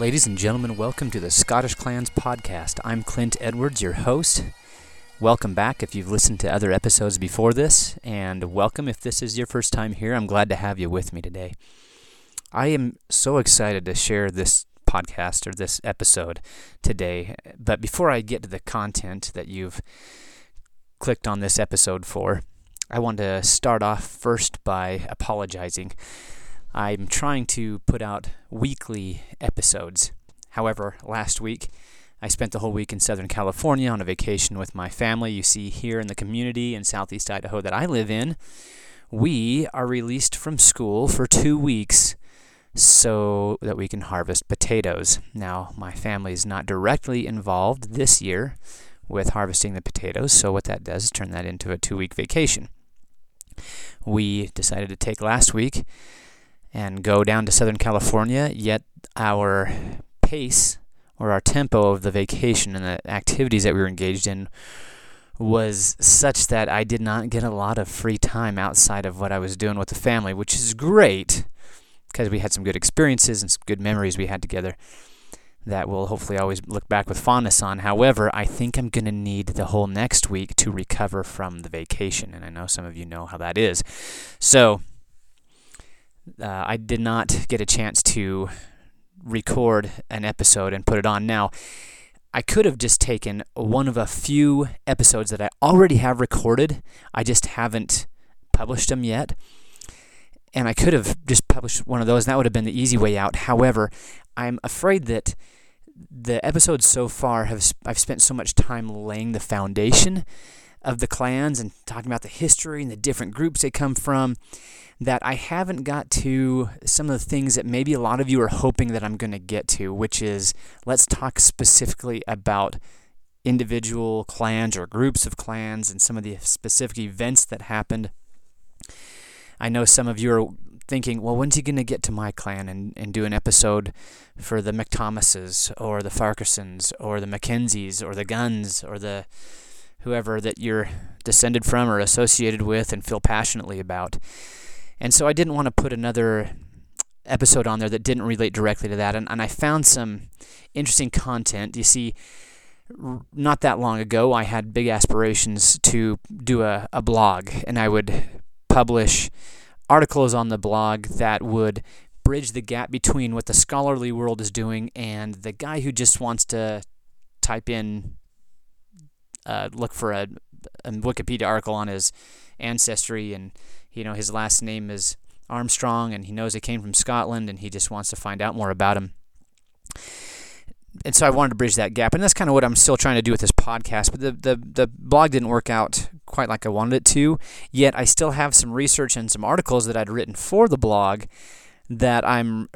Ladies and gentlemen, welcome to the Scottish Clans podcast. I'm Clint Edwards, your host. Welcome back if you've listened to other episodes before this, and welcome if this is your first time here. I'm glad to have you with me today. I am so excited to share this podcast or this episode today, but before I get to the content that you've clicked on this episode for, I want to start off first by apologizing. I'm trying to put out weekly episodes. However, last week I spent the whole week in Southern California on a vacation with my family. You see, here in the community in Southeast Idaho that I live in, we are released from school for two weeks so that we can harvest potatoes. Now, my family is not directly involved this year with harvesting the potatoes, so what that does is turn that into a two week vacation. We decided to take last week and go down to Southern California, yet our pace or our tempo of the vacation and the activities that we were engaged in was such that I did not get a lot of free time outside of what I was doing with the family, which is great because we had some good experiences and some good memories we had together that we'll hopefully always look back with fondness on. However, I think I'm going to need the whole next week to recover from the vacation, and I know some of you know how that is. So, uh, I did not get a chance to record an episode and put it on. Now, I could have just taken one of a few episodes that I already have recorded. I just haven't published them yet. And I could have just published one of those, and that would have been the easy way out. However, I'm afraid that the episodes so far have I've spent so much time laying the foundation of the clans and talking about the history and the different groups they come from that I haven't got to some of the things that maybe a lot of you are hoping that I'm going to get to, which is let's talk specifically about individual clans or groups of clans and some of the specific events that happened. I know some of you are thinking, well, when's he going to get to my clan and, and do an episode for the McThomases or the Farquharsons or the Mackenzies or the Gunns or the whoever that you're descended from or associated with and feel passionately about. And so I didn't want to put another episode on there that didn't relate directly to that. And, and I found some interesting content. You see, not that long ago, I had big aspirations to do a, a blog, and I would publish articles on the blog that would bridge the gap between what the scholarly world is doing and the guy who just wants to type in, uh, look for a, a Wikipedia article on his ancestry and you know, his last name is Armstrong and he knows he came from Scotland and he just wants to find out more about him. And so I wanted to bridge that gap. And that's kind of what I'm still trying to do with this podcast. But the, the, the blog didn't work out quite like I wanted it to. Yet I still have some research and some articles that I'd written for the blog that I'm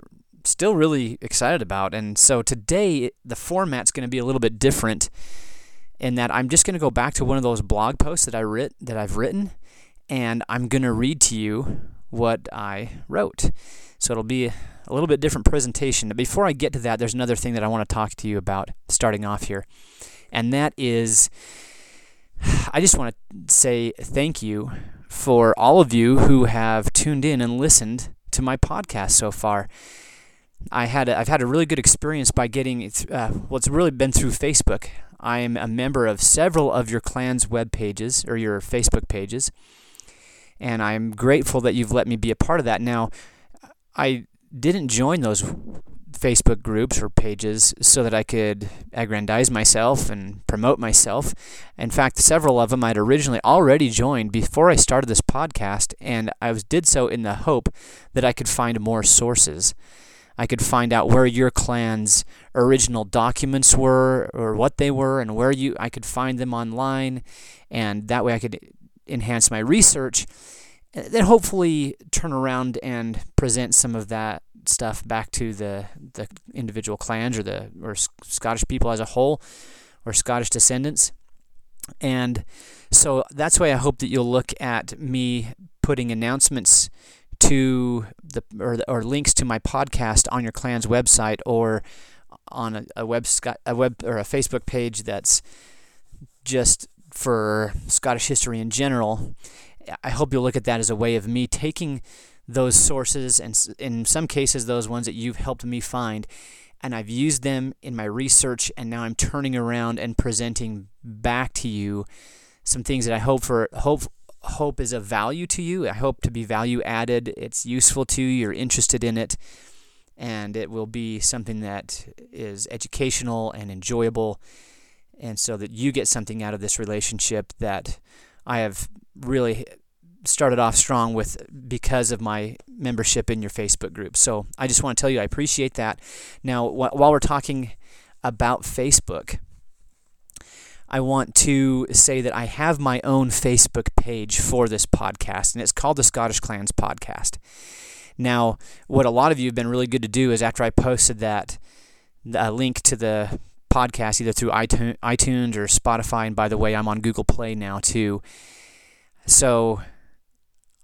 still really excited about. And so today, the format's going to be a little bit different in that I'm just going to go back to one of those blog posts that I writ that I've written and I'm going to read to you what I wrote. So it'll be a little bit different presentation. But before I get to that, there's another thing that I want to talk to you about starting off here. And that is I just want to say thank you for all of you who have tuned in and listened to my podcast so far. I had a, I've had a really good experience by getting uh, well, it's really been through Facebook. I am a member of several of your clan's web pages or your Facebook pages and I'm grateful that you've let me be a part of that. Now, I didn't join those Facebook groups or pages so that I could aggrandize myself and promote myself. In fact, several of them I'd originally already joined before I started this podcast, and I was, did so in the hope that I could find more sources. I could find out where your clan's original documents were or what they were and where you I could find them online and that way I could enhance my research, then hopefully turn around and present some of that stuff back to the the individual clans or the or Scottish people as a whole or Scottish descendants. And so that's why I hope that you'll look at me putting announcements to the or, or links to my podcast on your clan's website or on a, a web a web or a Facebook page that's just for Scottish history in general, I hope you'll look at that as a way of me taking those sources and in some cases those ones that you've helped me find. And I've used them in my research, and now I'm turning around and presenting back to you some things that I hope for hope hope is of value to you. I hope to be value added. It's useful to you. You're interested in it, and it will be something that is educational and enjoyable, and so that you get something out of this relationship that I have really started off strong with because of my membership in your Facebook group. So I just want to tell you I appreciate that. Now, wh- while we're talking about Facebook, I want to say that I have my own Facebook page for this podcast, and it's called the Scottish Clans Podcast. Now, what a lot of you have been really good to do is after I posted that link to the podcast either through iTunes or Spotify, and by the way, I'm on Google Play now too. So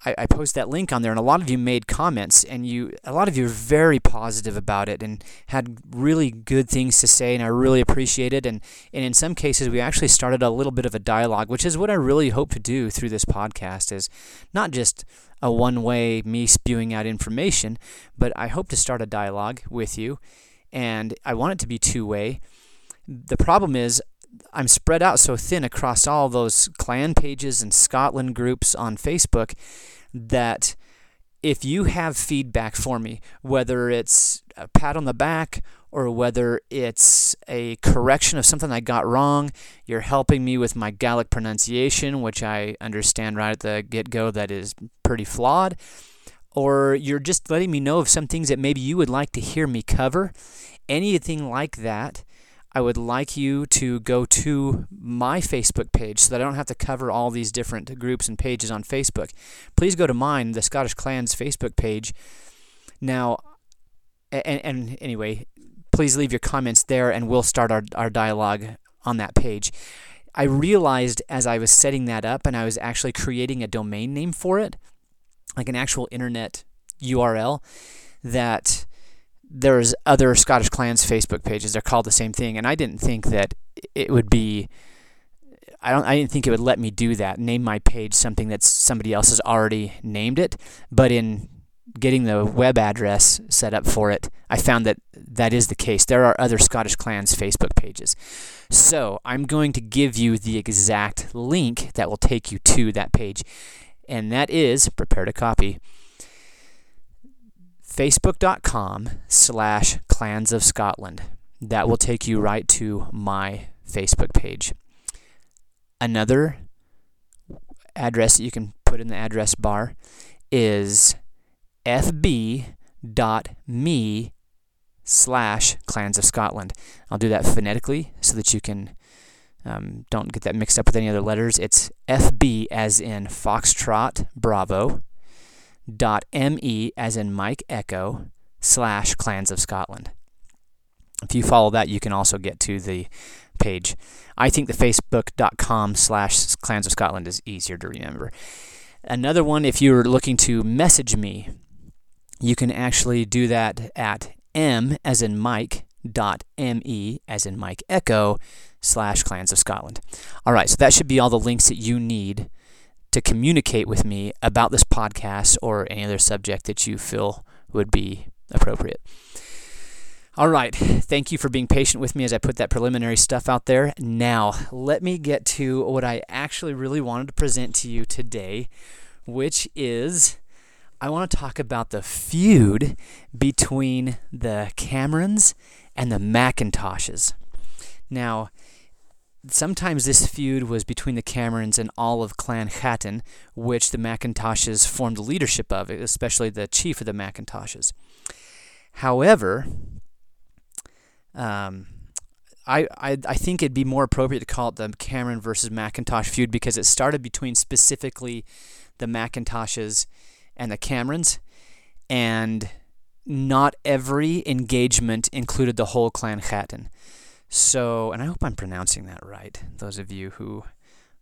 I, I post that link on there, and a lot of you made comments, and you a lot of you are very positive about it and had really good things to say, and I really appreciate it. And and in some cases, we actually started a little bit of a dialogue, which is what I really hope to do through this podcast. Is not just a one-way me spewing out information, but I hope to start a dialogue with you, and I want it to be two-way. The problem is I'm spread out so thin across all those clan pages and Scotland groups on Facebook that if you have feedback for me, whether it's a pat on the back or whether it's a correction of something I got wrong, you're helping me with my Gaelic pronunciation, which I understand right at the get go that is pretty flawed, or you're just letting me know of some things that maybe you would like to hear me cover, anything like that I would like you to go to my Facebook page so that I don't have to cover all these different groups and pages on Facebook. Please go to mine, the Scottish Clans Facebook page. Now, and, and anyway, please leave your comments there and we'll start our, our dialogue on that page. I realized as I was setting that up and I was actually creating a domain name for it, like an actual internet URL, that there's other Scottish clans Facebook pages. They're called the same thing, and I didn't think that it would be. I don't. I didn't think it would let me do that. Name my page something that somebody else has already named it. But in getting the web address set up for it, I found that that is the case. There are other Scottish clans Facebook pages. So I'm going to give you the exact link that will take you to that page, and that is prepare to copy facebook.com slash clans of Scotland. That will take you right to my Facebook page. Another address that you can put in the address bar is fb.me slash clans of Scotland. I'll do that phonetically so that you can um, don't get that mixed up with any other letters. It's FB as in Foxtrot Bravo dot me as in Mike Echo slash Clans of Scotland. If you follow that, you can also get to the page. I think the facebook.com slash Clans of Scotland is easier to remember. Another one, if you're looking to message me, you can actually do that at m as in Mike dot me as in Mike Echo slash Clans of Scotland. All right, so that should be all the links that you need to communicate with me about this podcast or any other subject that you feel would be appropriate. All right. Thank you for being patient with me as I put that preliminary stuff out there. Now, let me get to what I actually really wanted to present to you today, which is I want to talk about the feud between the Camerons and the Macintoshes. Now, sometimes this feud was between the Camerons and all of Clan Chattan, which the Macintoshes formed the leadership of, especially the chief of the Macintoshes. However, um, I, I, I think it'd be more appropriate to call it the Cameron versus Macintosh feud because it started between specifically the Macintoshes and the Camerons, and not every engagement included the whole Clan Chattan. So, and I hope I'm pronouncing that right, those of you who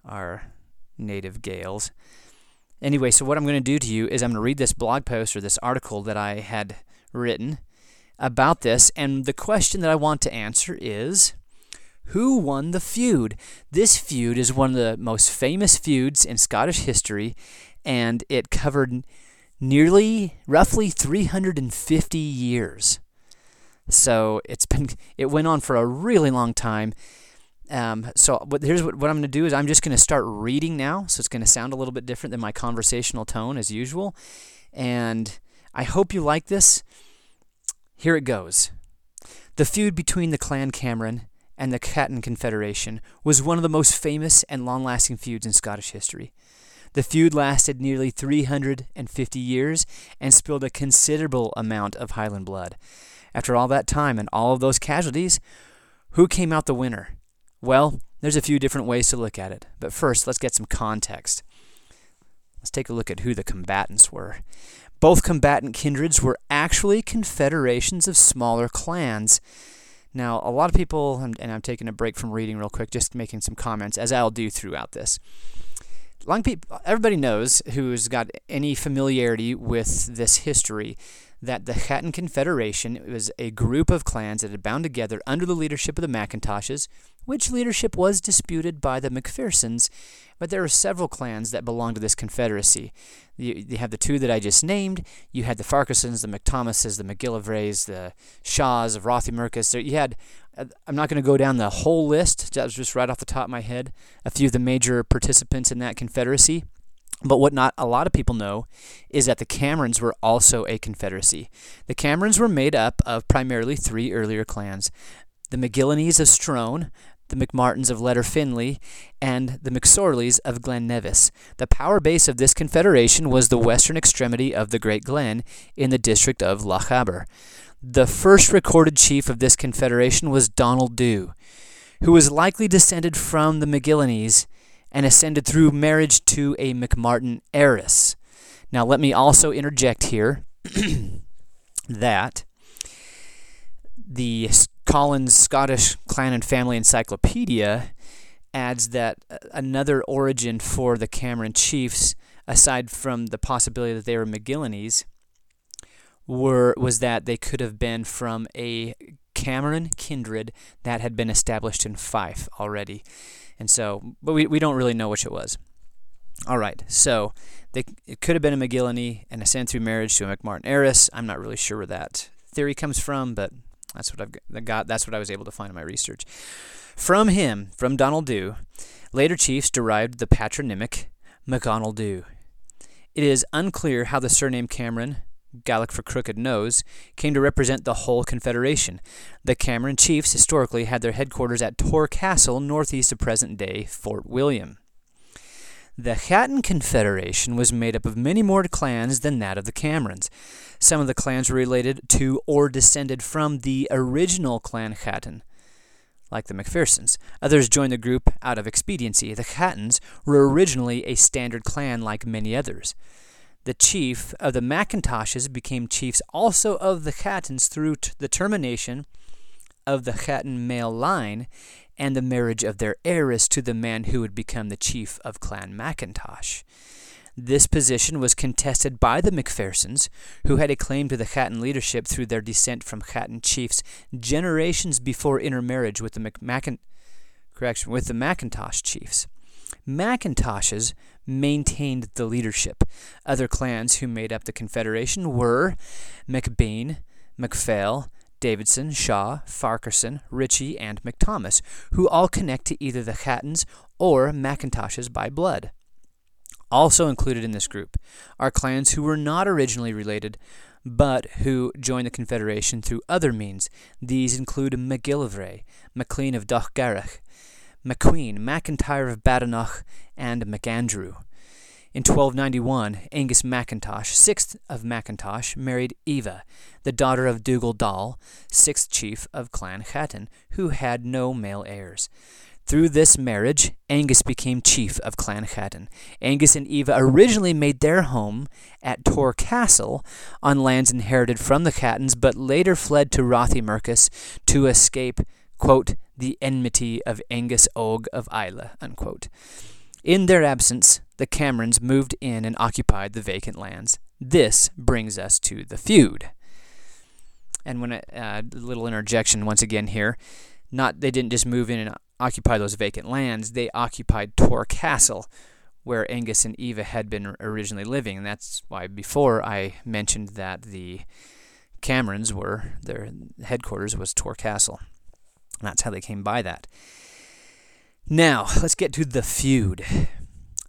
are native Gaels. Anyway, so what I'm going to do to you is I'm going to read this blog post or this article that I had written about this, and the question that I want to answer is who won the feud? This feud is one of the most famous feuds in Scottish history, and it covered nearly, roughly 350 years. So it's been it went on for a really long time. Um, so what, here's what, what I'm going to do is I'm just going to start reading now. So it's going to sound a little bit different than my conversational tone as usual. And I hope you like this. Here it goes. The feud between the Clan Cameron and the Chattan Confederation was one of the most famous and long lasting feuds in Scottish history. The feud lasted nearly 350 years and spilled a considerable amount of Highland blood. After all that time and all of those casualties, who came out the winner? Well, there's a few different ways to look at it, but first let's get some context. Let's take a look at who the combatants were. Both combatant kindreds were actually confederations of smaller clans. Now, a lot of people, and I'm taking a break from reading real quick, just making some comments, as I'll do throughout this. Long people, everybody knows who's got any familiarity with this history that the Chattan Confederation was a group of clans that had bound together under the leadership of the Macintoshes, which leadership was disputed by the MacPhersons, but there are several clans that belonged to this confederacy. You, you have the two that I just named. You had the Farquharsons, the MacThomases, the MacGillivrays, the Shaws of Rothiemurchus. You had, I'm not going to go down the whole list, that was just right off the top of my head, a few of the major participants in that confederacy. But what not a lot of people know is that the Camerons were also a confederacy. The Camerons were made up of primarily three earlier clans the McGillineys of Strone, the McMartins of Letterfinlay, and the McSorleys of Glen Nevis. The power base of this confederation was the western extremity of the Great Glen in the district of Lochaber. The first recorded chief of this confederation was Donald Dhu, who was likely descended from the McGillineys and ascended through marriage to a McMartin heiress. Now, let me also interject here that the Collins Scottish Clan and Family Encyclopedia adds that uh, another origin for the Cameron chiefs, aside from the possibility that they were McGillineys, were was that they could have been from a Cameron kindred that had been established in Fife already. And so, but we, we don't really know which it was. All right, so they, it could have been a McGillany and ascend through marriage to a McMartin heiress. I'm not really sure where that theory comes from, but that's what I've got. That's what I was able to find in my research. From him, from Donald Dhu, later chiefs derived the patronymic McDonald Dhu. It is unclear how the surname Cameron, Gaelic for crooked nose, came to represent the whole Confederation. The Cameron chiefs historically had their headquarters at Tor Castle, northeast of present day Fort William. The Chattan Confederation was made up of many more clans than that of the Camerons. Some of the clans were related to or descended from the original Clan Chattan, like the MacPhersons. Others joined the group out of expediency. The Chattans were originally a standard clan like many others. The chief of the Macintoshes became chiefs also of the Chattans through t- the termination of the Chattan male line and the marriage of their heiress to the man who would become the chief of Clan Macintosh. This position was contested by the MacPhersons, who had a claim to the Chattan leadership through their descent from Chattan chiefs generations before intermarriage with the Mac- correction with the Macintosh chiefs. Macintoshes maintained the leadership. Other clans who made up the Confederation were MacBean, MacPhail, Davidson, Shaw, Farquharson, Ritchie, and McThomas, who all connect to either the Chattans or Macintoshes by blood. Also included in this group are clans who were not originally related, but who joined the Confederation through other means. These include MacGillivray, MacLean of Dochgarroch, MacQueen, MacIntyre of Badenoch, and MacAndrew. In 1291, Angus Macintosh, sixth of Macintosh, married Eva, the daughter of Dougal Dall, sixth chief of Clan Chattan, who had no male heirs. Through this marriage, Angus became chief of Clan Chattan. Angus and Eva originally made their home at Tor Castle on lands inherited from the Chattans, but later fled to Rothiemurchus to escape, quote, the enmity of Angus Og of Islay, unquote. In their absence, the Camerons moved in and occupied the vacant lands. This brings us to the feud. And when a uh, little interjection once again here, not they didn't just move in and occupy those vacant lands; they occupied Tor Castle, where Angus and Eva had been originally living, and that's why before I mentioned that the Camerons were their headquarters was Tor Castle. And that's how they came by that. Now, let's get to the feud.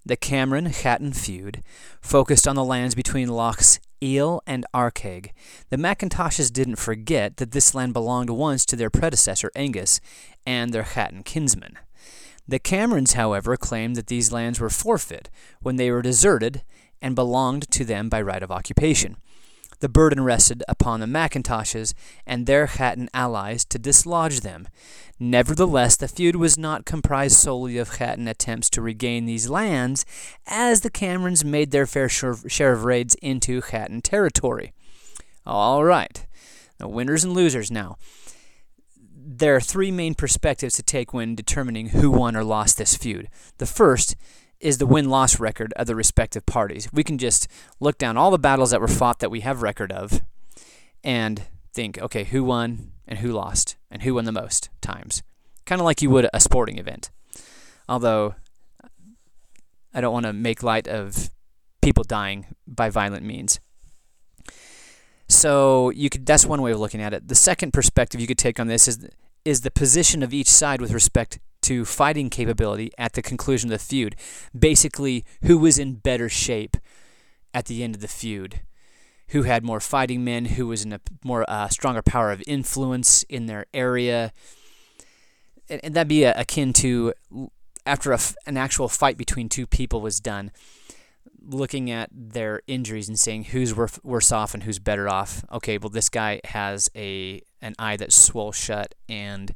The Cameron Chattan feud focused on the lands between Lochs Eil and Arkaig. The Macintoshes didn't forget that this land belonged once to their predecessor Angus and their Chattan kinsmen. The Camerons, however, claimed that these lands were forfeit when they were deserted and belonged to them by right of occupation. The burden rested upon the Macintoshes and their Chattan allies to dislodge them. Nevertheless, the feud was not comprised solely of Chattan attempts to regain these lands, as the Camerons made their fair share of raids into Chattan territory. All right, the winners and losers now. There are three main perspectives to take when determining who won or lost this feud. The first is the win loss record of the respective parties. We can just look down all the battles that were fought that we have record of and think, okay, who won and who lost and who won the most times. Kind of like you would a sporting event. Although I don't want to make light of people dying by violent means. So you could that's one way of looking at it. The second perspective you could take on this is is the position of each side with respect to fighting capability at the conclusion of the feud. Basically, who was in better shape at the end of the feud? Who had more fighting men? Who was in a more uh, stronger power of influence in their area? And, and that'd be uh, akin to after a, an actual fight between two people was done, looking at their injuries and saying who's worse, off and who's better off. Okay, well this guy has a an eye that's swole shut and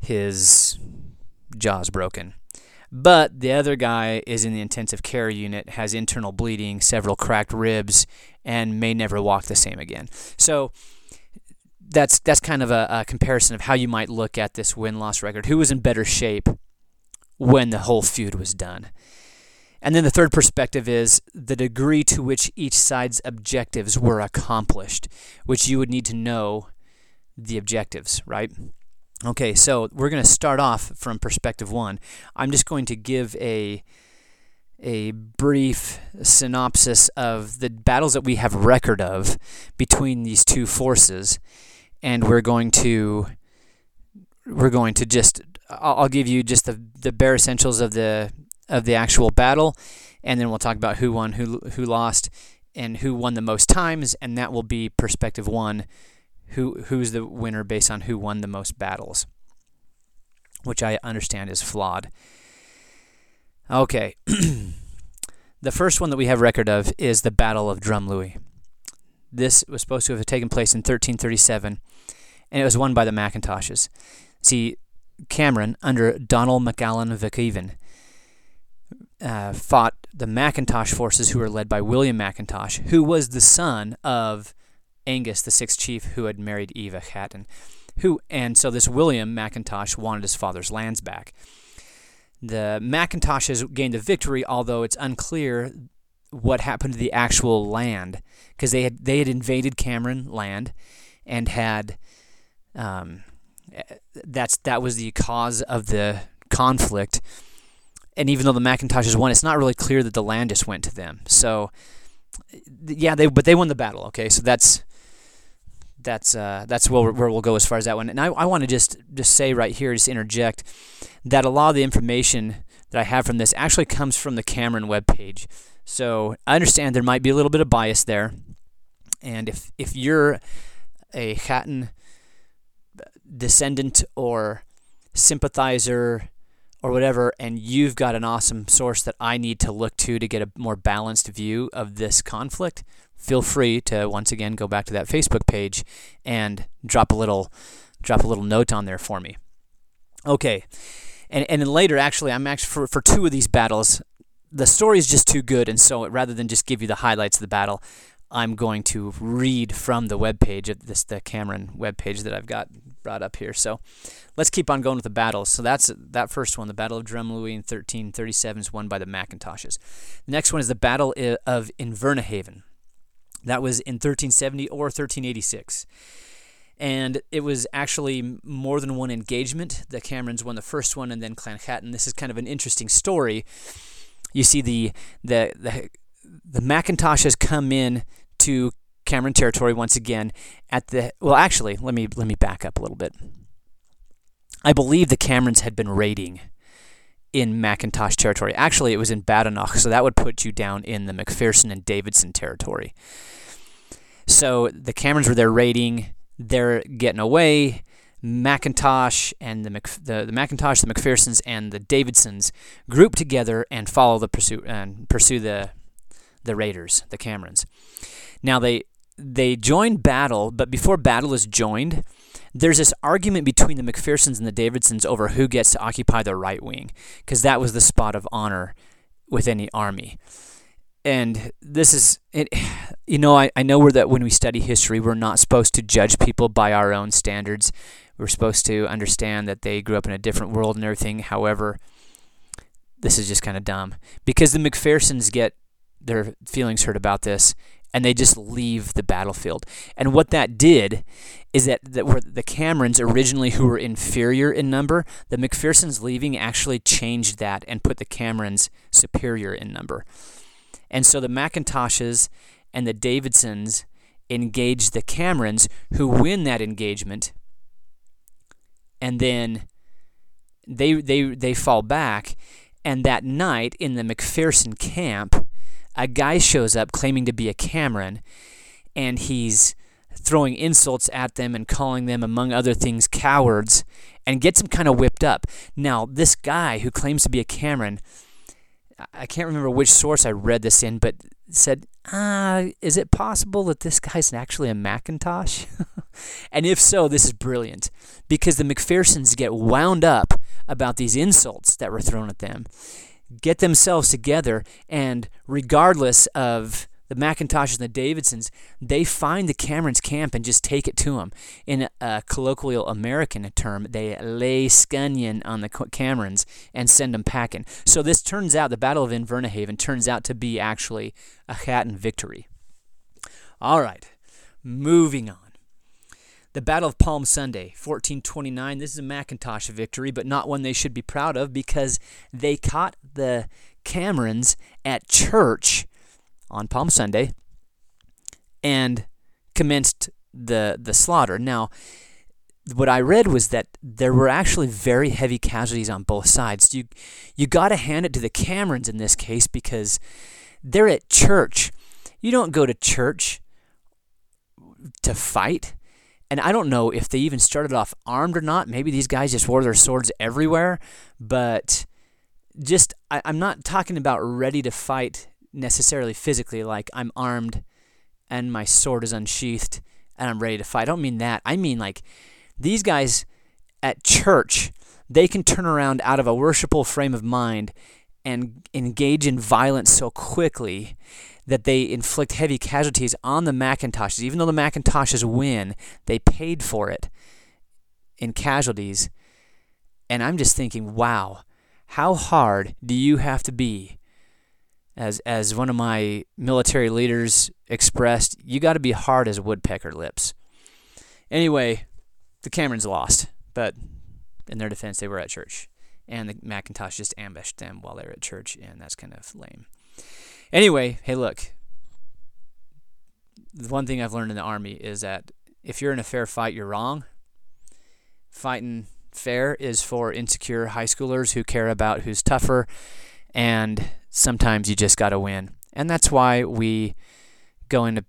his jaw's broken. But the other guy is in the intensive care unit, has internal bleeding, several cracked ribs, and may never walk the same again. So that's that's kind of a, a comparison of how you might look at this win loss record. Who was in better shape when the whole feud was done? And then the third perspective is the degree to which each side's objectives were accomplished, which you would need to know the objectives, right? Okay, so we're going to start off from perspective one. I'm just going to give a a brief synopsis of the battles that we have record of between these two forces, and we're going to we're going to just I'll give you just the the bare essentials of the of the actual battle, and then we'll talk about who won, who who lost, and who won the most times, and that will be perspective one who who's the winner based on who won the most battles, which I understand is flawed. Okay. the first one that we have record of is the Battle of Drumlui. This was supposed to have taken place in 1337, and it was won by the Macintoshes. See, Cameron, under Donald MacAllan MacIvan, uh, fought the Macintosh forces who were led by William Macintosh, who was the son of Angus, the sixth chief who had married Eva Chattan, who and so this William Macintosh wanted his father's lands back. The Macintoshes gained the victory, although it's unclear what happened to the actual land because they had they had invaded Cameron land and had um, that's that was the cause of the conflict. And even though the Macintoshes won, it's not really clear that the land just went to them. So yeah, they but they won the battle. Okay, so that's that's uh, that's where, where we'll go as far as that one. And I, I want to just just say right here, just interject that a lot of the information that I have from this actually comes from the Cameron webpage. So I understand there might be a little bit of bias there, and if if you're a Chattan descendant or sympathizer or whatever, and you've got an awesome source that I need to look to to get a more balanced view of this conflict, feel free to once again go back to that Facebook page and drop a little drop a little note on there for me. Okay. And and then later actually I'm actually for, for two of these battles, the story is just too good and so rather than just give you the highlights of the battle, I'm going to read from the web page this the Cameron web page that I've got brought up here. So let's keep on going with the battles. So that's that first one, the Battle of Drumlui in 1337 is won by the Macintoshes. The next one is the Battle of Invernahaven. That was in 1370 or 1386. And it was actually more than one engagement. The Camerons won the first one and then Clan Chattan. This is kind of an interesting story. You see the the the, the Macintoshes come in to Cameron territory once again at the well actually let me let me back up a little bit. I believe the Camerons had been raiding in Macintosh territory. Actually, it was in Badenoch, so that would put you down in the McPherson and Davidson territory. So the Camerons were there raiding, they're getting away. Macintosh and the, Mc, the, the McIntosh, the McPhersons, and the Davidsons group together and follow the pursuit and pursue the the raiders, the Camerons. Now they they join battle, but before battle is joined, there's this argument between the McPhersons and the Davidsons over who gets to occupy the right wing, because that was the spot of honor within the army. And this is, it, you know, I, I know we're that when we study history, we're not supposed to judge people by our own standards. We're supposed to understand that they grew up in a different world and everything. However, this is just kind of dumb because the McPhersons get their feelings hurt about this and they just leave the battlefield. And what that did is that, that were the Camerons originally who were inferior in number, the McPhersons leaving actually changed that and put the Camerons superior in number. And so the McIntoshes and the Davidsons engage the Camerons who win that engagement and then they they they fall back and that night in the McPherson camp a guy shows up claiming to be a Cameron, and he's throwing insults at them and calling them, among other things, cowards, and gets them kind of whipped up. Now, this guy who claims to be a Cameron, I can't remember which source I read this in, but said, ah, is it possible that this guy's actually a Macintosh? and if so, this is brilliant because the McPhersons get wound up about these insults that were thrown at them get themselves together, and regardless of the McIntoshes and the Davidsons, they find the Camerons camp and just take it to them. In a colloquial American term, they lay scunion on the Camerons and send them packing. So this turns out, the Battle of Invernahaven turns out to be actually a Chattan victory. All right, moving on. The Battle of Palm Sunday, 1429. This is a Macintosh victory, but not one they should be proud of because they caught the Camerons at church on Palm Sunday and commenced the the slaughter. Now, what I read was that there were actually very heavy casualties on both sides. You you got to hand it to the Camerons in this case because they're at church. You don't go to church to fight. And I don't know if they even started off armed or not. Maybe these guys just wore their swords everywhere. But just, I, I'm not talking about ready to fight necessarily physically, like I'm armed and my sword is unsheathed and I'm ready to fight. I don't mean that. I mean like these guys at church, they can turn around out of a worshipful frame of mind and engage in violence so quickly that they inflict heavy casualties on the McIntoshes. Even though the McIntoshes win, they paid for it in casualties. And I'm just thinking, wow, how hard do you have to be? As, as one of my military leaders expressed, you got to be hard as woodpecker lips. Anyway, the Camerons lost, but in their defense, they were at church. And the Macintosh just ambushed them while they were at church, and that's kind of lame. Anyway, hey, look. The one thing I've learned in the army is that if you're in a fair fight, you're wrong. Fighting fair is for insecure high schoolers who care about who's tougher, and sometimes you just got to win. And that's why we go into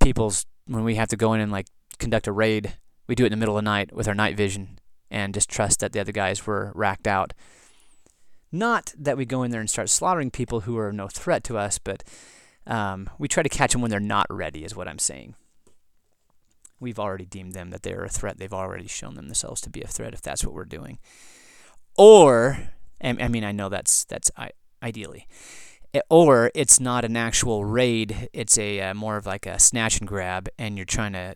people's when we have to go in and like conduct a raid. We do it in the middle of the night with our night vision and just trust that the other guys were racked out not that we go in there and start slaughtering people who are no threat to us, but um, we try to catch them when they're not ready, is what I'm saying. We've already deemed them that they're a threat. They've already shown themselves to be a threat if that's what we're doing. Or, I mean, I know that's that's ideally, or it's not an actual raid. It's a uh, more of like a snatch and grab, and you're trying to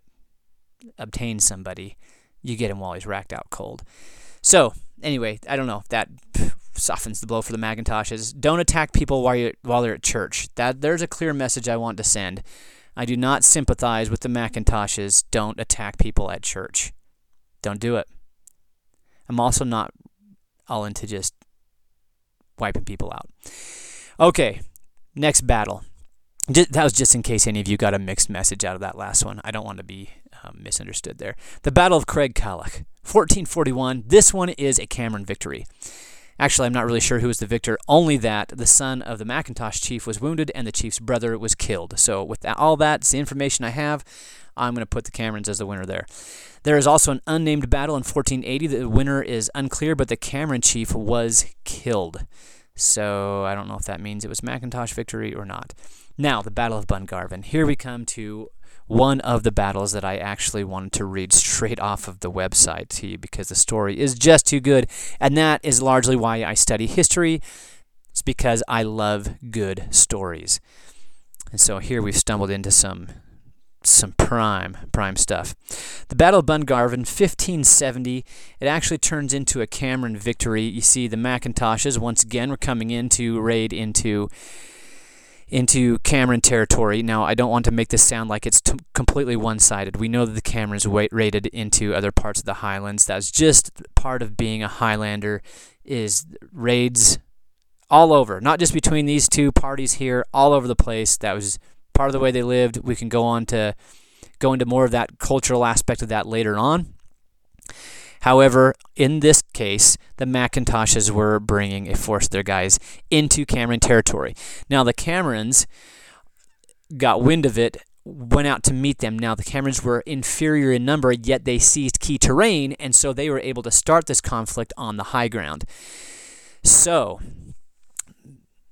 obtain somebody. You get him while he's racked out cold. So anyway, I don't know that softens the blow for the Macintoshes. Don't attack people while you while they're at church. That there's a clear message I want to send. I do not sympathize with the Macintoshes. Don't attack people at church. Don't do it. I'm also not all into just wiping people out. Okay, next battle. that was just in case any of you got a mixed message out of that last one. I don't want to be um, misunderstood there. The Battle of Craig Craigcallach, 1441. This one is a Cameron victory. Actually, I'm not really sure who was the victor, only that the son of the Macintosh chief was wounded and the chief's brother was killed. So, with that, all that, the information I have, I'm going to put the Camerons as the winner there. There is also an unnamed battle in 1480. The winner is unclear, but the Cameron chief was killed. So, I don't know if that means it was Macintosh victory or not. Now, the Battle of Bungarvan. Here we come to one of the battles that I actually wanted to read straight off of the website to you because the story is just too good. And that is largely why I study history. It's because I love good stories. And so here we've stumbled into some some prime prime stuff. The Battle of Bungarvan, 1570. It actually turns into a Cameron victory. You see, the Macintoshes once again were coming in to raid into into Cameron territory. Now, I don't want to make this sound like it's t- completely one sided. We know that the Camerons raided into other parts of the Highlands. That's just part of being a Highlander, is raids all over, not just between these two parties here, all over the place. That was part of the way they lived. We can go on to go into more of that cultural aspect of that later on. However, in this case, the Macintoshes were bringing a force of their guys into Cameron territory. Now, the Camerons got wind of it, went out to meet them. Now, the Camerons were inferior in number, yet they seized key terrain, and so they were able to start this conflict on the high ground. So,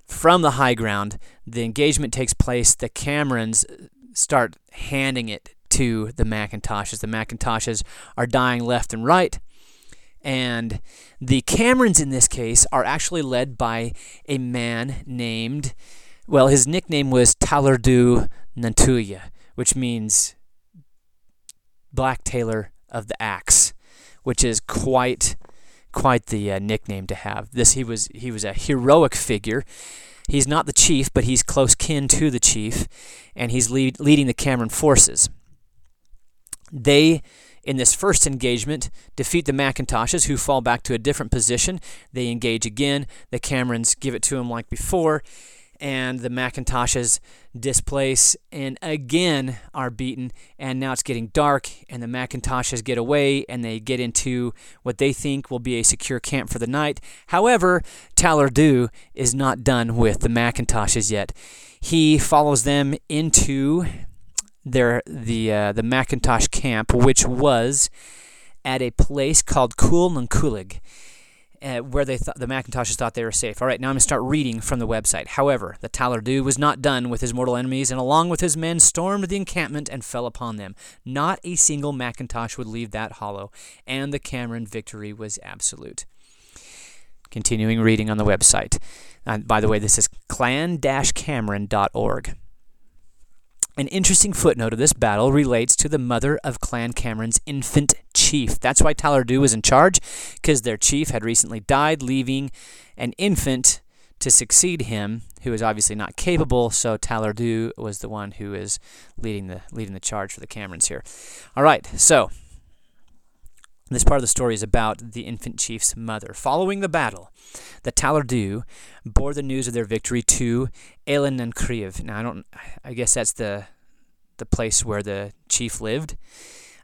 from the high ground, the engagement takes place. The Camerons start handing it to the Macintoshes. The Macintoshes are dying left and right. And the Camerons in this case are actually led by a man named, well, his nickname was Talardu Nantuya, which means Black Tailor of the Axe, which is quite quite the uh, nickname to have. This he was he was a heroic figure. He's not the chief, but he's close kin to the chief, and he's lead, leading the Cameron forces. They, in this first engagement, defeat the Macintoshes, who fall back to a different position. They engage again. The Camerons give it to them like before, and the Macintoshes displace and again are beaten. And now it's getting dark, and the Macintoshes get away and they get into what they think will be a secure camp for the night. However, Talardu is not done with the Macintoshes yet. He follows them into their the uh, the Macintosh camp, which was at a place called Cool Nunkulig, uh, where they thought the Macintoshes thought they were safe. All right, now I'm going to start reading from the website. However, the Talardu was not done with his mortal enemies, and along with his men stormed the encampment and fell upon them. Not a single Macintosh would leave that hollow, and the Cameron victory was absolute. Continuing reading on the website. Uh, by the way, this is clan-cameron.org. An interesting footnote of this battle relates to the mother of Clan Cameron's infant chief. That's why Talardu was in charge, because their chief had recently died, leaving an infant to succeed him, who is obviously not capable. So Talardu was the one who is leading the leading the charge for the Camerons here. All right, so this part of the story is about the infant chief's mother. Following the battle, the Talardu bore the news of their victory to Elenancriev. Now, I don't. I guess that's the the place where the chief lived.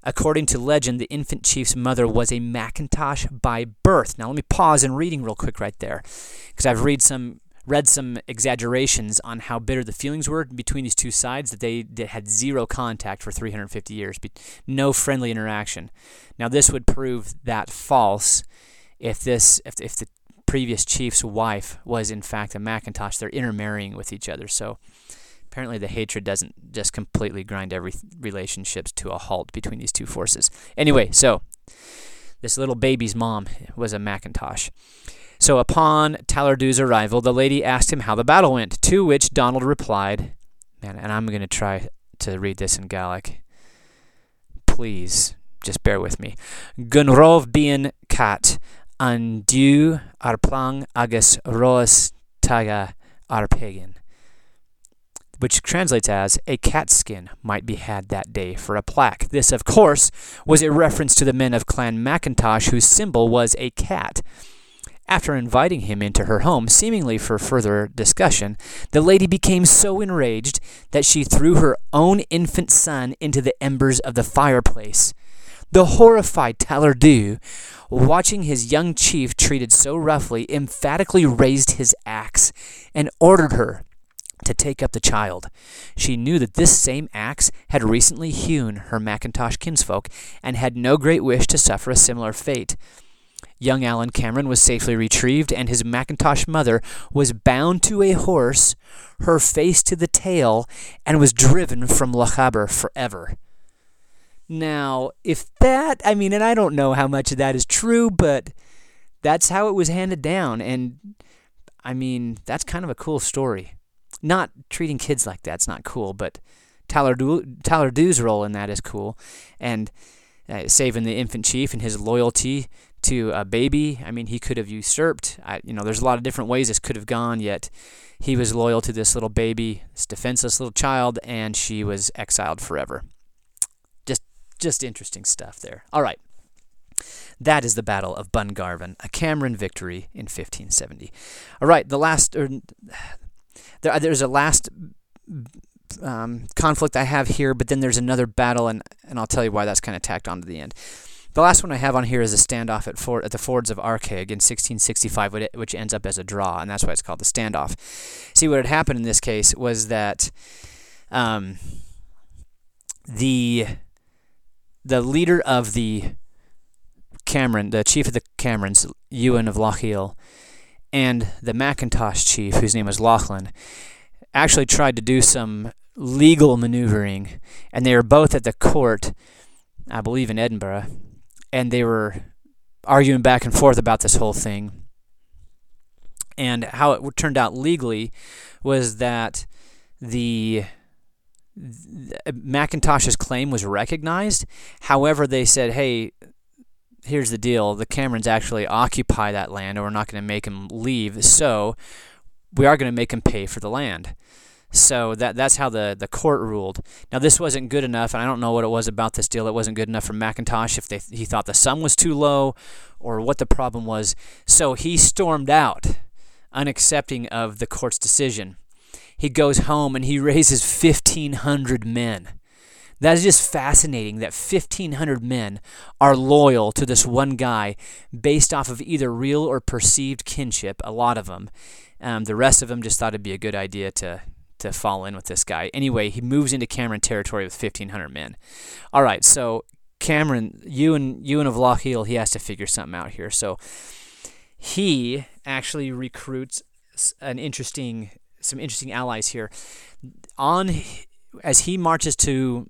According to legend, the infant chief's mother was a Macintosh by birth. Now, let me pause and reading real quick right there, because I've read some read some exaggerations on how bitter the feelings were between these two sides that they, they had zero contact for 350 years, no friendly interaction. Now this would prove that false if this if, if the previous chief's wife was in fact a Macintosh. They're intermarrying with each other, so apparently the hatred doesn't just completely grind every relationships to a halt between these two forces. Anyway, so this little baby's mom was a Macintosh. So upon Talardu's arrival, the lady asked him how the battle went, to which Donald replied, man, and I'm going to try to read this in Gaelic. Please, just bear with me. Gunrov bien cat, andu arplang agus roas taga arpegin which translates as a cat skin might be had that day for a plaque. This, of course, was a reference to the men of Clan Macintosh whose symbol was a cat. After inviting him into her home, seemingly for further discussion, the lady became so enraged that she threw her own infant son into the embers of the fireplace. The horrified Talardu, watching his young chief treated so roughly, emphatically raised his axe and ordered her to take up the child. She knew that this same axe had recently hewn her Macintosh kinsfolk and had no great wish to suffer a similar fate. Young Alan Cameron was safely retrieved, and his Macintosh mother was bound to a horse, her face to the tail, and was driven from Lochaber forever. Now, if that, I mean, and I don't know how much of that is true, but that's how it was handed down. And I mean, that's kind of a cool story. Not treating kids like that's not cool, but Tyler, du- Talardu's role in that is cool. And uh, saving the infant chief and his loyalty to a baby. I mean, he could have usurped. I, you know, there's a lot of different ways this could have gone, yet he was loyal to this little baby, this defenseless little child, and she was exiled forever. Just, just interesting stuff there. All right. That is the Battle of Bungarvan, a Cameron victory in 1570. All right, the last, or, there, there's a last um, conflict I have here, but then there's another battle, and, and I'll tell you why that's kind of tacked on to the end. The last one I have on here is a standoff at, Ford, at the Fords of Arkaig in 1665, which ends up as a draw, and that's why it's called the standoff. See, what had happened in this case was that um, the the leader of the Cameron, the chief of the Camerons, Ewan of Lochiel, and the Macintosh chief, whose name was Lachlan, actually tried to do some legal maneuvering, and they were both at the court, I believe in Edinburgh, and they were arguing back and forth about this whole thing. And how it turned out legally was that the Macintosh's claim was recognized. However, they said, "Hey, here's the deal: the Camerons actually occupy that land, and we're not going to make them leave. So we are going to make them pay for the land." So that that's how the, the court ruled. Now this wasn't good enough, and I don't know what it was about this deal. It wasn't good enough for Macintosh if they he thought the sum was too low, or what the problem was. So he stormed out, unaccepting of the court's decision. He goes home and he raises fifteen hundred men. That is just fascinating that 1,500 men are loyal to this one guy based off of either real or perceived kinship, a lot of them. Um, the rest of them just thought it'd be a good idea to, to fall in with this guy. Anyway, he moves into Cameron territory with 1,500 men. All right, so Cameron, Ewan, Ewan of Lochiel, he has to figure something out here. So he actually recruits an interesting, some interesting allies here. On as he marches to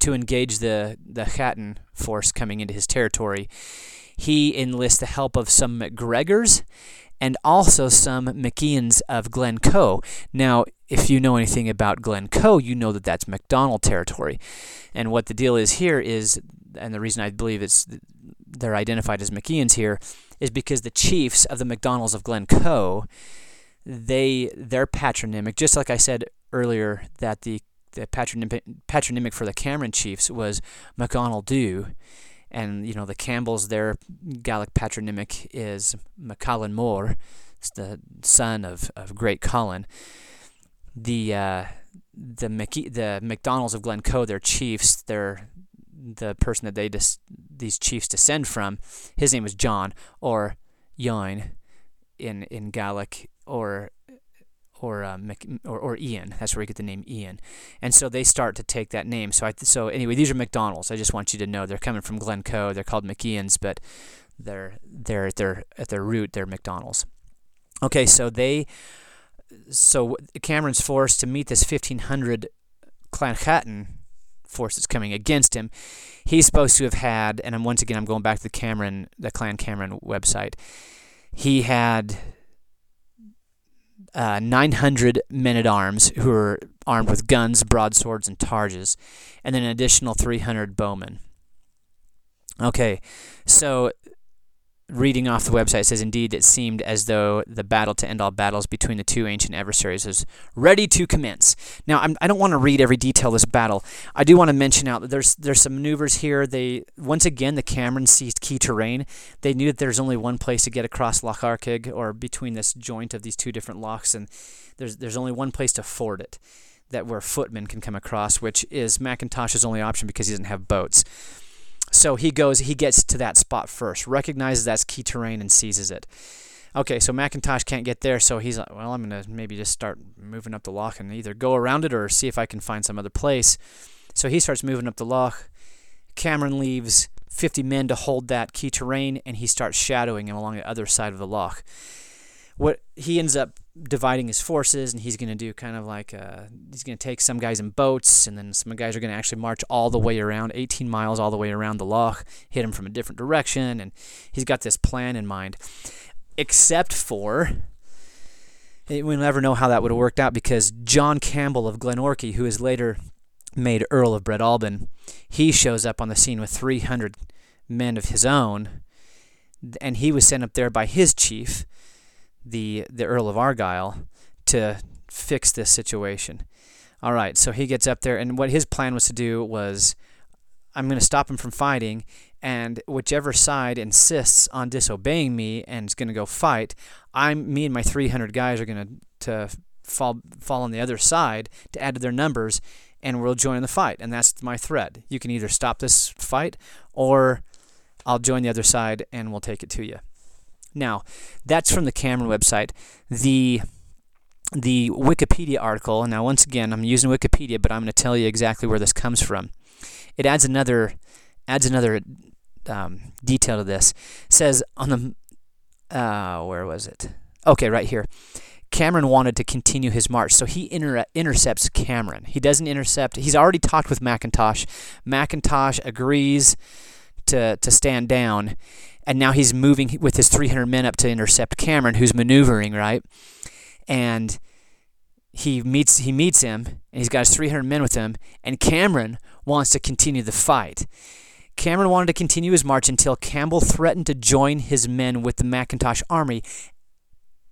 to engage the the Chattan force coming into his territory, he enlists the help of some MacGregors and also some MacIans of Glencoe. Now, if you know anything about Glencoe, you know that that's MacDonald territory. And what the deal is here is, and the reason I believe it's they're identified as MacIans here, is because the chiefs of the MacDonalds of Glencoe, they their patronymic, just like I said earlier, that the the patronymic, patronymic for the Cameron chiefs was McConnell Dew and you know the Campbells, their Gaelic patronymic is MacCailein Mòr. It's the son of, of Great Colin. The uh, the Mc, the McDonald's of Glencoe, their chiefs, their the person that they dis, these chiefs descend from. His name was John or Eoin in in Gaelic or or, uh, or or Ian. That's where you get the name Ian. And so they start to take that name. So I so anyway, these are McDonald's. I just want you to know they're coming from Glencoe. They're called McIans, but they're they're at their at their root they're McDonald's. Okay, so they so Cameron's forced to meet this 1500 Clan Chattan force that's coming against him. He's supposed to have had, and I'm once again I'm going back to the Cameron the Clan Cameron website. He had uh, 900 men at arms who were armed with guns, broadswords, and targes, and then an additional 300 bowmen. Okay, so reading off the website says, Indeed, it seemed as though the battle to end all battles between the two ancient adversaries was ready to commence. Now, I'm, I do not want to read every detail of this battle. I do want to mention out that there's there's some maneuvers here. They once again the Camerons seized key terrain. They knew that there's only one place to get across Loch Arkaig or between this joint of these two different lochs, and there's there's only one place to ford it, that where footmen can come across, which is Macintosh's only option because he doesn't have boats. So he goes, he gets to that spot first, recognizes that's key terrain, and seizes it. Okay, so Macintosh can't get there, so he's like, well, I'm going to maybe just start moving up the loch and either go around it or see if I can find some other place. So he starts moving up the loch. Cameron leaves 50 men to hold that key terrain, and he starts shadowing him along the other side of the loch what he ends up dividing his forces and he's going to do kind of like uh, he's going to take some guys in boats and then some guys are going to actually march all the way around 18 miles all the way around the loch hit him from a different direction and he's got this plan in mind. Except for we'll never know how that would have worked out because john campbell of glenorchy who is later made earl of breadalbane he shows up on the scene with 300 men of his own and he was sent up there by his chief the the Earl of Argyle to fix this situation. All right, so he gets up there, and what his plan was to do was, I'm going to stop him from fighting, and whichever side insists on disobeying me and is going to go fight, I'm me and my 300 guys are going to to fall fall on the other side to add to their numbers, and we'll join the fight. And that's my threat. You can either stop this fight, or I'll join the other side and we'll take it to you. Now, that's from the Cameron website. The the Wikipedia article. Now, once again, I'm using Wikipedia, but I'm going to tell you exactly where this comes from. It adds another adds another um, detail to this. It says on the uh, where was it? Okay, right here. Cameron wanted to continue his march, so he inter- intercepts Cameron. He doesn't intercept. He's already talked with Macintosh. Macintosh agrees to to stand down, and now he's moving with his 300 men up to intercept Cameron, who's maneuvering right, and he meets he meets him, and he's got his 300 men with him, and Cameron wants to continue the fight. Cameron wanted to continue his march until Campbell threatened to join his men with the Macintosh army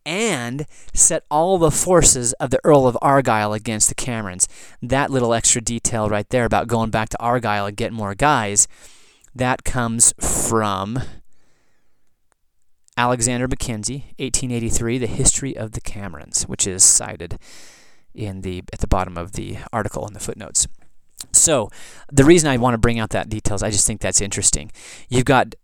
and set all the forces of the Earl of Argyll against the Camerons. That little extra detail right there about going back to Argyll and getting more guys, that comes from Alexander Mackenzie, 1883, The History of the Camerons, which is cited in the at the bottom of the article in the footnotes. So, the reason I want to bring out that details, I just think that's interesting. You've got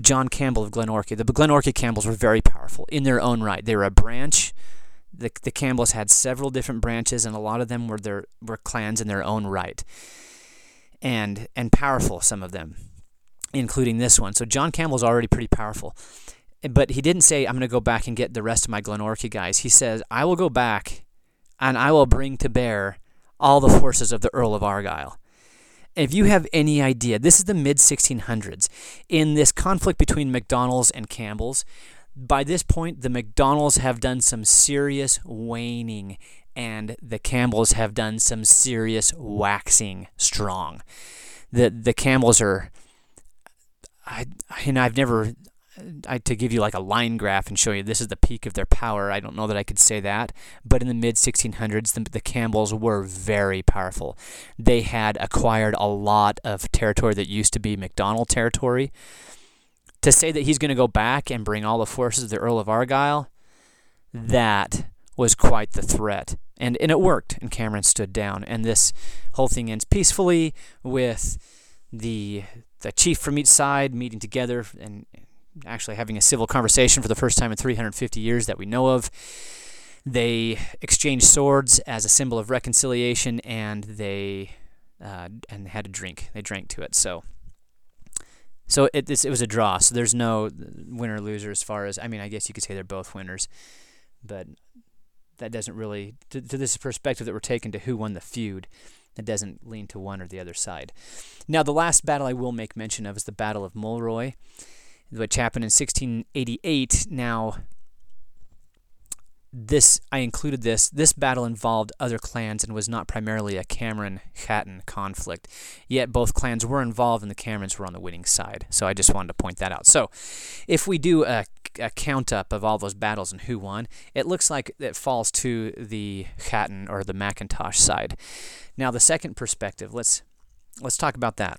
John Campbell of Glenorchy. The Glenorchy Campbells were very powerful in their own right. They were a branch. The, the Campbells had several different branches, and a lot of them were their were clans in their own right, and and powerful. Some of them, including this one. So John Campbell's already pretty powerful but he didn't say, I'm going to go back and get the rest of my Glenorchy guys. He says, I will go back and I will bring to bear all the forces of the Earl of Argyle. If you have any idea, this is the mid 1600s. In this conflict between McDonald's and Campbell's, by this point, the McDonald's have done some serious waning and the Campbells have done some serious waxing strong. The the Campbells are I and I've never I, to give you like a line graph and show you this is the peak of their power, I don't know that I could say that. But in the mid 1600s, the, the Campbells were very powerful. They had acquired a lot of territory that used to be McDonald territory. To say that he's going to go back and bring all the forces of the Earl of Argyll, that was quite the threat. And, and it worked, and Cameron stood down. And this whole thing ends peacefully with the the chief from each side meeting together and actually having a civil conversation for the first time in 350 years that we know of. They exchanged swords as a symbol of reconciliation, and they uh, and had a drink. They drank to it. So, so it it was a draw. So there's no winner loser as far as I mean. I guess you could say they're both winners, but that doesn't really to, to this perspective that we're taking to who won the feud. It doesn't lean to one or the other side. Now, the last battle I will make mention of is the Battle of Mulroy which happened in 1688. Now, this I included this. This battle involved other clans and was not primarily a Cameron Chattan conflict. Yet both clans were involved and the Camerons were on the winning side. So I just wanted to point that out. So if we do a, a count up of all those battles and who won, it looks like it falls to the Chattan or the Macintosh side. Now the second perspective, let's let's talk about that.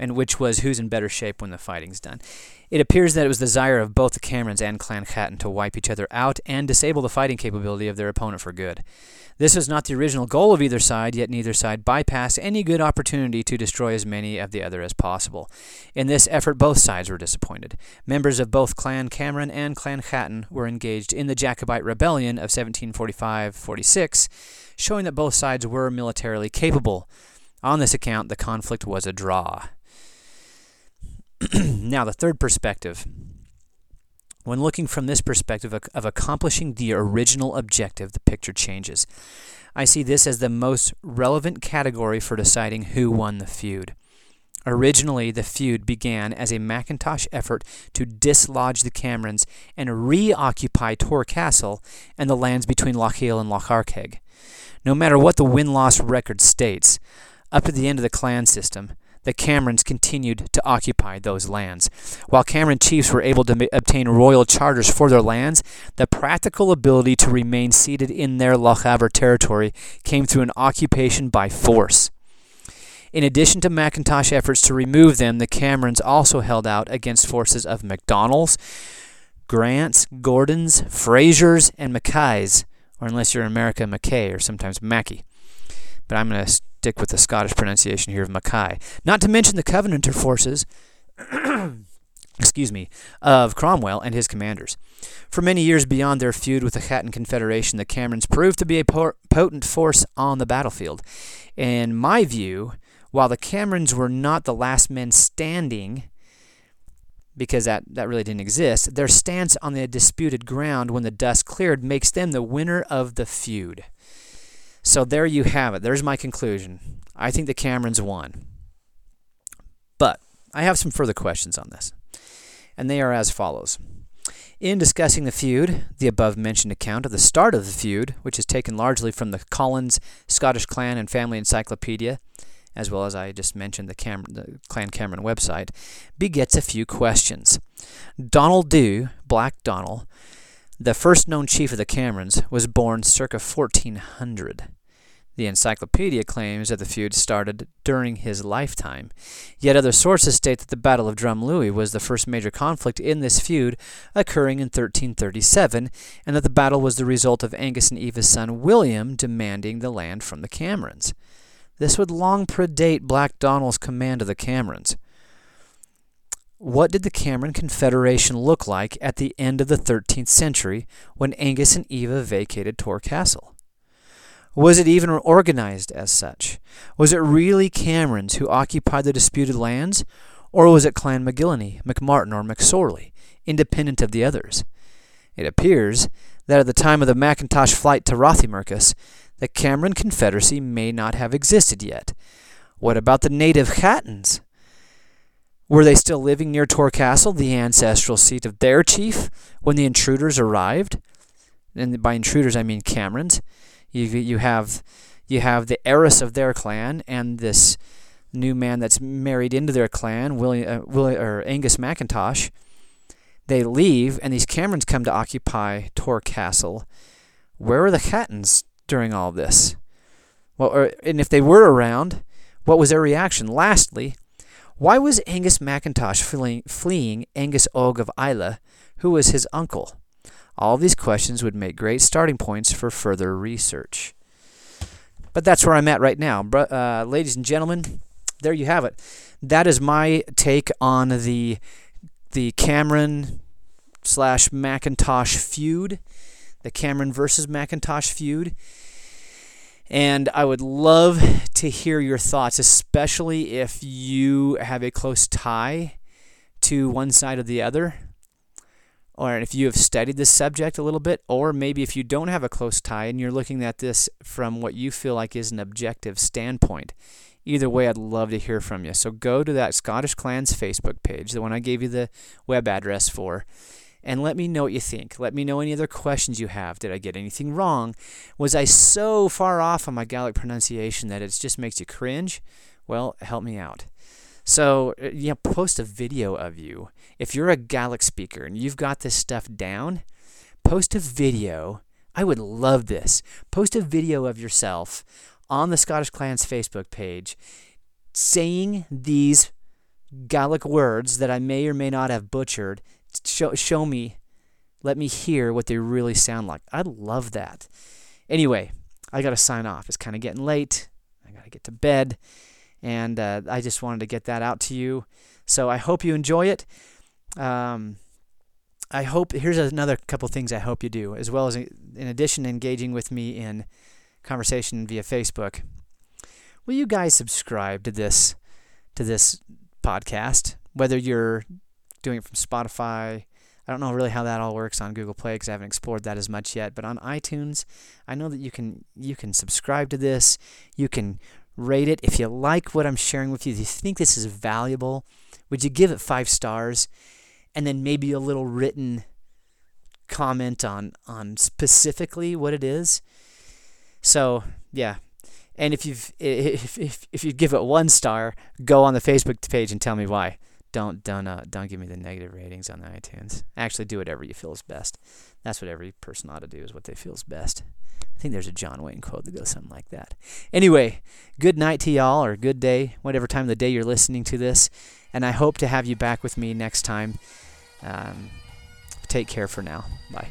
And which was who's in better shape when the fighting's done. It appears that it was the desire of both the Camerons and Clan Chattan to wipe each other out and disable the fighting capability of their opponent for good. This was not the original goal of either side, yet neither side bypassed any good opportunity to destroy as many of the other as possible. In this effort, both sides were disappointed. Members of both Clan Cameron and Clan Chattan were engaged in the Jacobite Rebellion of 1745 46, showing that both sides were militarily capable. On this account, the conflict was a draw. now, the third perspective. When looking from this perspective of accomplishing the original objective, the picture changes. I see this as the most relevant category for deciding who won the feud. Originally, the feud began as a Macintosh effort to dislodge the Camerons and reoccupy Tor Castle and the lands between Lochiel and Loch Arkaig. No matter what the win loss record states, up to the end of the clan system, the Camerons continued to occupy those lands. While Cameron chiefs were able to ma- obtain royal charters for their lands, the practical ability to remain seated in their Lochaber territory came through an occupation by force. In addition to Macintosh efforts to remove them, the Camerons also held out against forces of MacDonalds, Grants, Gordons, Frasers, and Mackays, or unless you're in America, Mackay, or sometimes Mackey. But I'm going to stick with the Scottish pronunciation here of Mackay. Not to mention the Covenanter forces, excuse me, of Cromwell and his commanders. For many years beyond their feud with the Chattan Confederation, the Camerons proved to be a potent force on the battlefield. In my view, while the Camerons were not the last men standing, because that, that really didn't exist, their stance on the disputed ground when the dust cleared makes them the winner of the feud. So there you have it. There's my conclusion. I think the Camerons won. But I have some further questions on this, and they are as follows. In discussing the feud, the above mentioned account of the start of the feud, which is taken largely from the Collins Scottish Clan and Family Encyclopedia, as well as I just mentioned the, Cam- the Clan Cameron website, begets a few questions. Donald Dhu, Black Donald, the first known chief of the Camerons was born circa 1400. The encyclopedia claims that the feud started during his lifetime. Yet other sources state that the Battle of Drumlui was the first major conflict in this feud, occurring in 1337, and that the battle was the result of Angus and Eva's son William demanding the land from the Camerons. This would long predate Black Donald's command of the Camerons. What did the Cameron Confederation look like at the end of the 13th century when Angus and Eva vacated Tor Castle? Was it even organized as such? Was it really Camerons who occupied the disputed lands, or was it Clan McGillonie, McMartin, or McSorley, independent of the others? It appears that at the time of the Macintosh flight to Rothiemurchus, the Cameron Confederacy may not have existed yet. What about the native Chattans? Were they still living near Tor Castle, the ancestral seat of their chief, when the intruders arrived? And by intruders, I mean Camerons. You, you have you have the heiress of their clan and this new man that's married into their clan, William, uh, William or Angus Macintosh. They leave, and these Camerons come to occupy Tor Castle. Where were the Chattans during all this? Well, or, and if they were around, what was their reaction? Lastly, why was Angus Macintosh fleeing, fleeing Angus Og of Islay, who was his uncle? All of these questions would make great starting points for further research. But that's where I'm at right now. Uh, ladies and gentlemen, there you have it. That is my take on the the Cameron slash Macintosh feud, the Cameron versus Macintosh feud. And I would love to hear your thoughts, especially if you have a close tie to one side or the other, or if you have studied this subject a little bit, or maybe if you don't have a close tie and you're looking at this from what you feel like is an objective standpoint. Either way, I'd love to hear from you. So go to that Scottish Clans Facebook page, the one I gave you the web address for, and let me know what you think. Let me know any other questions you have. Did I get anything wrong? Was I so far off on my Gaelic pronunciation that it just makes you cringe? Well, help me out. So, uh, yeah, post a video of you. If you're a Gaelic speaker and you've got this stuff down, post a video. I would love this. Post a video of yourself on the Scottish Clans Facebook page saying these Gaelic words that I may or may not have butchered. Show, show me, let me hear what they really sound like. I'd love that. Anyway, I got to sign off. It's kind of getting late. I got to get to bed. And uh, I just wanted to get that out to you. So I hope you enjoy it. Um, I hope, here's another couple things I hope you do, as well as in addition engaging with me in conversation via Facebook. Will you guys subscribe to this to this podcast? Whether you're doing it from Spotify, I don't know really how that all works on Google Play because I haven't explored that as much yet. But on iTunes, I know that you can you can subscribe to this. You can rate it if you like what I'm sharing with you. If you think this is valuable, would you give it five stars, and then maybe a little written comment on on specifically what it is. So yeah, and if you've if, if if you give it one star, go on the Facebook page and tell me why. Don't don't uh, don't give me the negative ratings on the iTunes. Actually, do whatever you feel is best. That's what every person ought to do is what they feel is best. I think there's a John Wayne quote that goes something like that. Anyway, good night to y'all or good day, whatever time of the day you're listening to this. And I hope to have you back with me next time. Um, take care for now. Bye.